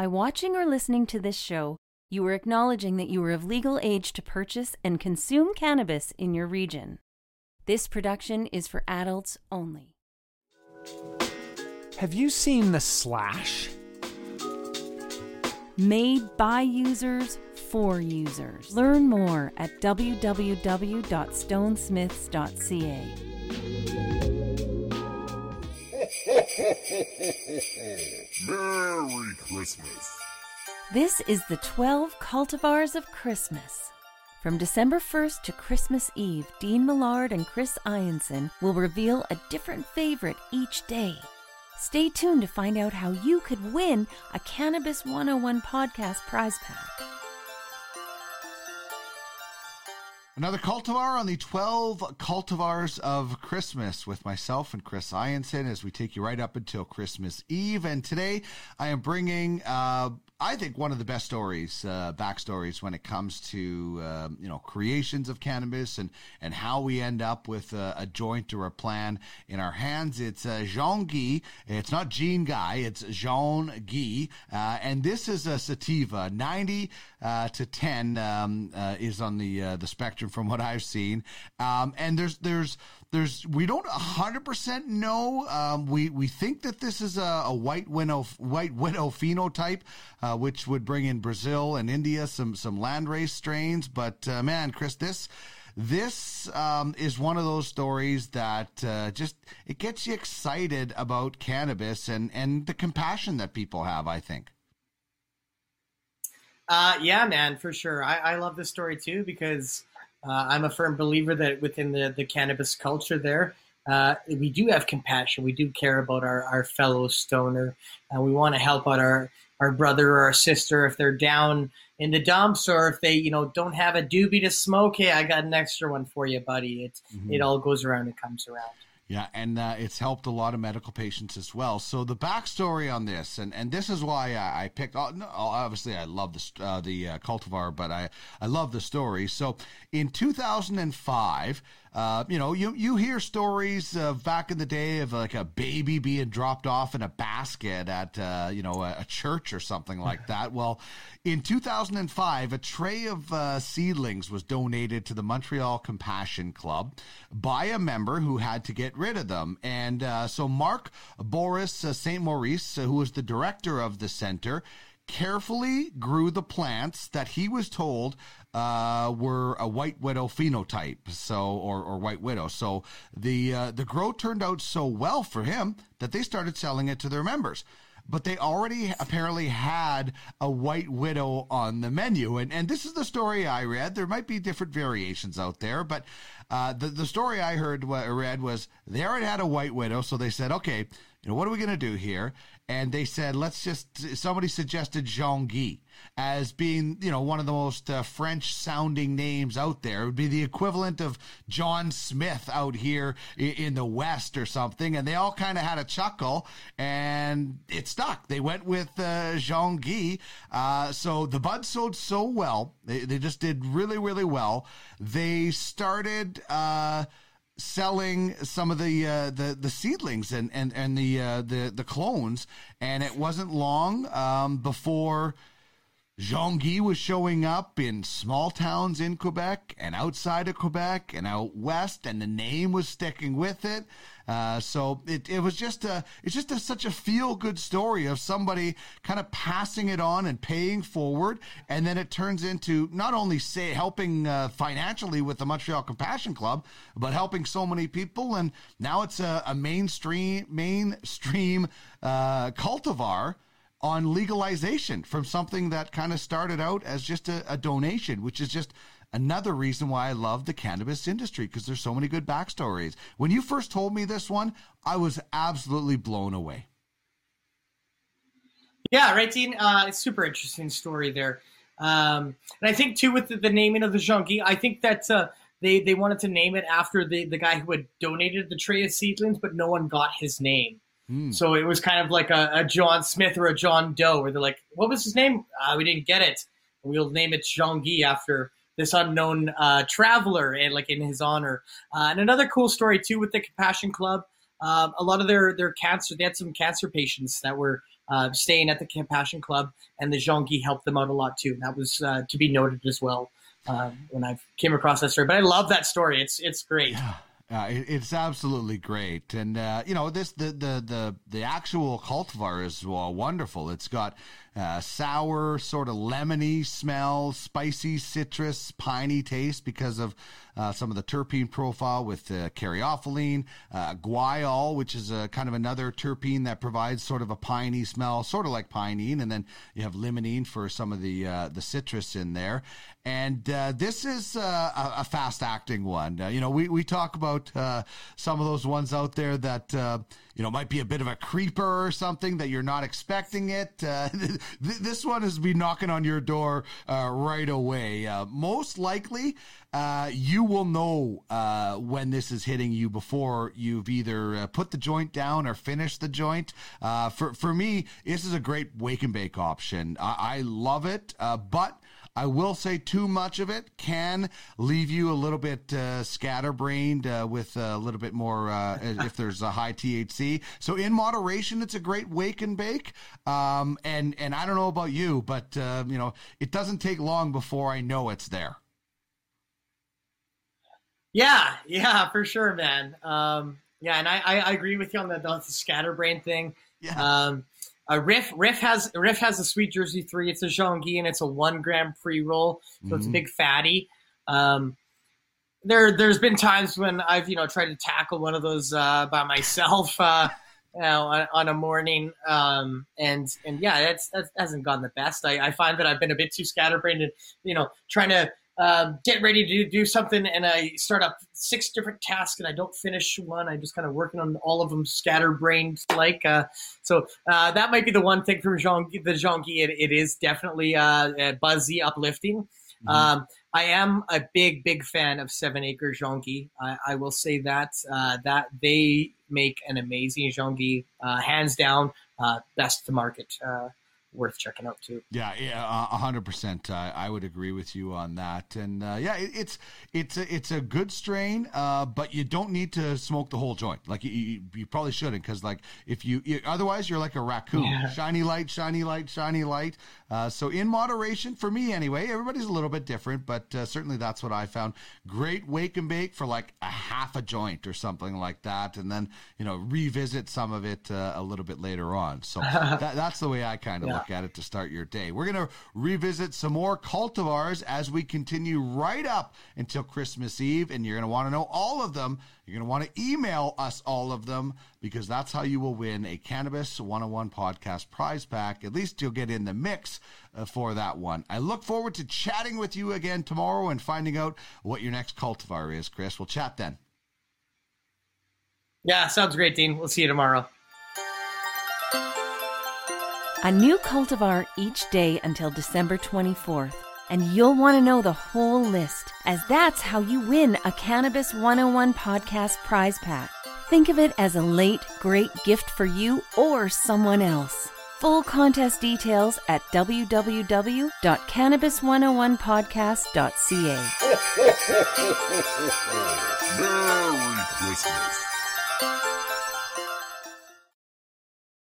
By watching or listening to this show, you are acknowledging that you are of legal age to purchase and consume cannabis in your region. This production is for adults only. Have you seen The Slash? Made by users for users. Learn more at www.stonesmiths.ca. Merry Christmas. This is the 12 cultivars of Christmas. From December 1st to Christmas Eve, Dean Millard and Chris Ianson will reveal a different favorite each day. Stay tuned to find out how you could win a Cannabis 101 podcast prize pack. Another cultivar on the 12 cultivars of Christmas with myself and Chris Ianson as we take you right up until Christmas Eve. And today I am bringing, uh, I think, one of the best stories, uh, backstories when it comes to, uh, you know, creations of cannabis and, and how we end up with a, a joint or a plan in our hands. It's uh, Jean Guy. It's not Jean Guy, it's Jean Guy. Uh, and this is a sativa, 90 uh, to 10 um, uh, is on the uh, the spectrum from what I've seen. Um, and there's there's there's we don't 100% know. Um, we we think that this is a, a white widow white widow phenotype, uh, which would bring in Brazil and India some some landrace strains. But uh, man, Chris, this this um, is one of those stories that uh, just it gets you excited about cannabis and and the compassion that people have. I think. Uh, yeah, man, for sure. I, I love this story too because uh, I'm a firm believer that within the, the cannabis culture there, uh, we do have compassion. We do care about our, our fellow stoner. Uh, we want to help out our, our brother or our sister if they're down in the dumps or if they, you know, don't have a doobie to smoke. Hey, I got an extra one for you, buddy. It, Mm-hmm. it all goes around and comes around. Yeah, and uh, it's helped a lot of medical patients as well. So the backstory on this, and, and this is why I, I picked. oh, no, Obviously, I love the uh, the uh, cultivar, but I I love the story. So in 2005, uh, you know, you you hear stories of back in the day of like a baby being dropped off in a basket at uh, you know a, a church or something like that. Well, in 2005, a tray of uh, seedlings was donated to the Montreal Compassion Club by a member who had to get rid of them. And uh, so Mark Boris uh, St. Maurice, uh, who was the director of the center, carefully grew the plants that he was told uh, were a white widow phenotype, so or, or white widow. So the uh, the grow turned out so well for him that they started selling it to their members. But they already apparently had a white widow on the menu, and and this is the story I read. There might be different variations out there, but uh, the the story I heard read was they already had a white widow, so they said, okay, you know, what are we going to do here? And they said, let's just, somebody suggested Jean Guy as being, you know, one of the most uh, French sounding names out there. It would be the equivalent of John Smith out here in, in the West or something. And they all kind of had a chuckle and it stuck. They went with uh, Jean Guy. Uh, so the bud sold so well. They, they just did really, really well. They started, uh, selling some of the uh, the the seedlings and and and the uh, the the clones, and it wasn't long um, before. Jean Guy was showing up in small towns in Quebec and outside of Quebec and out west, and the name was sticking with it. Uh, so it, it was just a it's just a, such a feel good story of somebody kind of passing it on and paying forward, and then it turns into not only say helping uh, financially with the Montreal Compassion Club, but helping so many people, and now it's a, a mainstream mainstream uh, cultivar on legalization from something that kind of started out as just a, a donation, which is just another reason why I love the cannabis industry because there's so many good backstories. When you first told me this one, I was absolutely blown away. Yeah, right, Dean. Uh, it's super interesting story there. Um, and I think too with the, the naming of the Jean Guy, I think that uh, they they wanted to name it after the the guy who had donated the tray of seedlings, but no one got his name. So it was kind of like a, a John Smith or a John Doe, where they're like, "What was his name? Uh, we didn't get it. We'll name it Jean Guy after this unknown uh, traveler, and like in his honor." Uh, and another cool story too with the Compassion Club. Um, a lot of their their cancer, they had some cancer patients that were uh, staying at the Compassion Club, and the Jean-Guy helped them out a lot too. That was uh, to be noted as well um, when I came across that story. But I love that story. It's it's great. Yeah. Uh, it, it's absolutely great, and uh, you know this the, the the the actual cultivar is well, wonderful. It's got uh, sour, sort of lemony smell, spicy, citrus, piney taste because of uh, some of the terpene profile with uh, uh, guaiol, which is a kind of another terpene that provides sort of a piney smell, sort of like pinene, and then you have limonene for some of the uh, the citrus in there. And uh, this is uh, a, a fast acting one. You know, we, we talk about some of those ones out there that, you know, might be a bit of a creeper or something that you're not expecting it. Th- this one has been knocking on your door uh, right away. Uh, most likely, uh, you will know uh, when this is hitting you before you've either uh, put the joint down or finished the joint. Uh, for for me, this is a great wake and bake option. I, I love it, uh, but. I will say too much of it can leave you a little bit uh, scatterbrained uh, with a little bit more uh, if there's a high THC. So in moderation, it's a great wake and bake. Um, and and I don't know about you, but uh, you know it doesn't take long before I know it's there. Yeah, yeah, for sure, man. Um, yeah, and I, I, I agree with you on the, the scatterbrain thing. Yeah. Um, uh, Riff Riff has Riff has a Sweet Jersey three. It's a Jean-Guy and it's a one gram pre roll, so it's a big fatty. Um, there there's been times when I've you know tried to tackle one of those uh, by myself. Uh, you know, on, on a morning, um, and and yeah, that's that hasn't gone the best. I, I find that I've been a bit too scatterbrained, and you know, trying to um, get ready to do something, and I start up six different tasks, and I don't finish one. I'm just kind of working on all of them scatterbrained like. Uh, so uh, that might be the one thing from Jean the Jean Guy. It, it is definitely uh, uh, buzzy, uplifting. Um, I am a big, big fan of Seven Acre Jean Guy. I, I will say that uh, that they make an amazing Jean Guy, uh, hands down, uh, best to market. Uh, worth checking out too. Yeah, yeah, a hundred percent. I I would agree with you on that. And uh, yeah, it, it's it's a, it's a good strain, uh, but you don't need to smoke the whole joint. Like you, you, you probably shouldn't, because like if you, you otherwise you're like a raccoon. Yeah. Shiny light, shiny light, shiny light. Uh, so in moderation, for me anyway. Everybody's a little bit different, but uh, certainly that's what I found. Great wake and bake for like a half a joint or something like that, and then you know revisit some of it uh, a little bit later on. So that, that's the way I kind of Yeah. look at it to start your day. We're going to revisit some more cultivars as we continue right up until Christmas Eve, and you're going to want to know all of them. You're going to want to email us all of them because that's how you will win a Cannabis 101 podcast prize pack. At least you'll get in the mix uh, for that one. I look forward to chatting with you again tomorrow and finding out what your next cultivar is, Chris. We'll chat then. Yeah, sounds great, Dean. We'll see you tomorrow. A new cultivar each day until December 24th. And you'll want to know the whole list, as that's how you win a Cannabis 101 podcast prize pack. Think of it as a late, great gift for you or someone else. Full contest details at www.cannabis101podcast.ca. Merry Christmas. Thank you.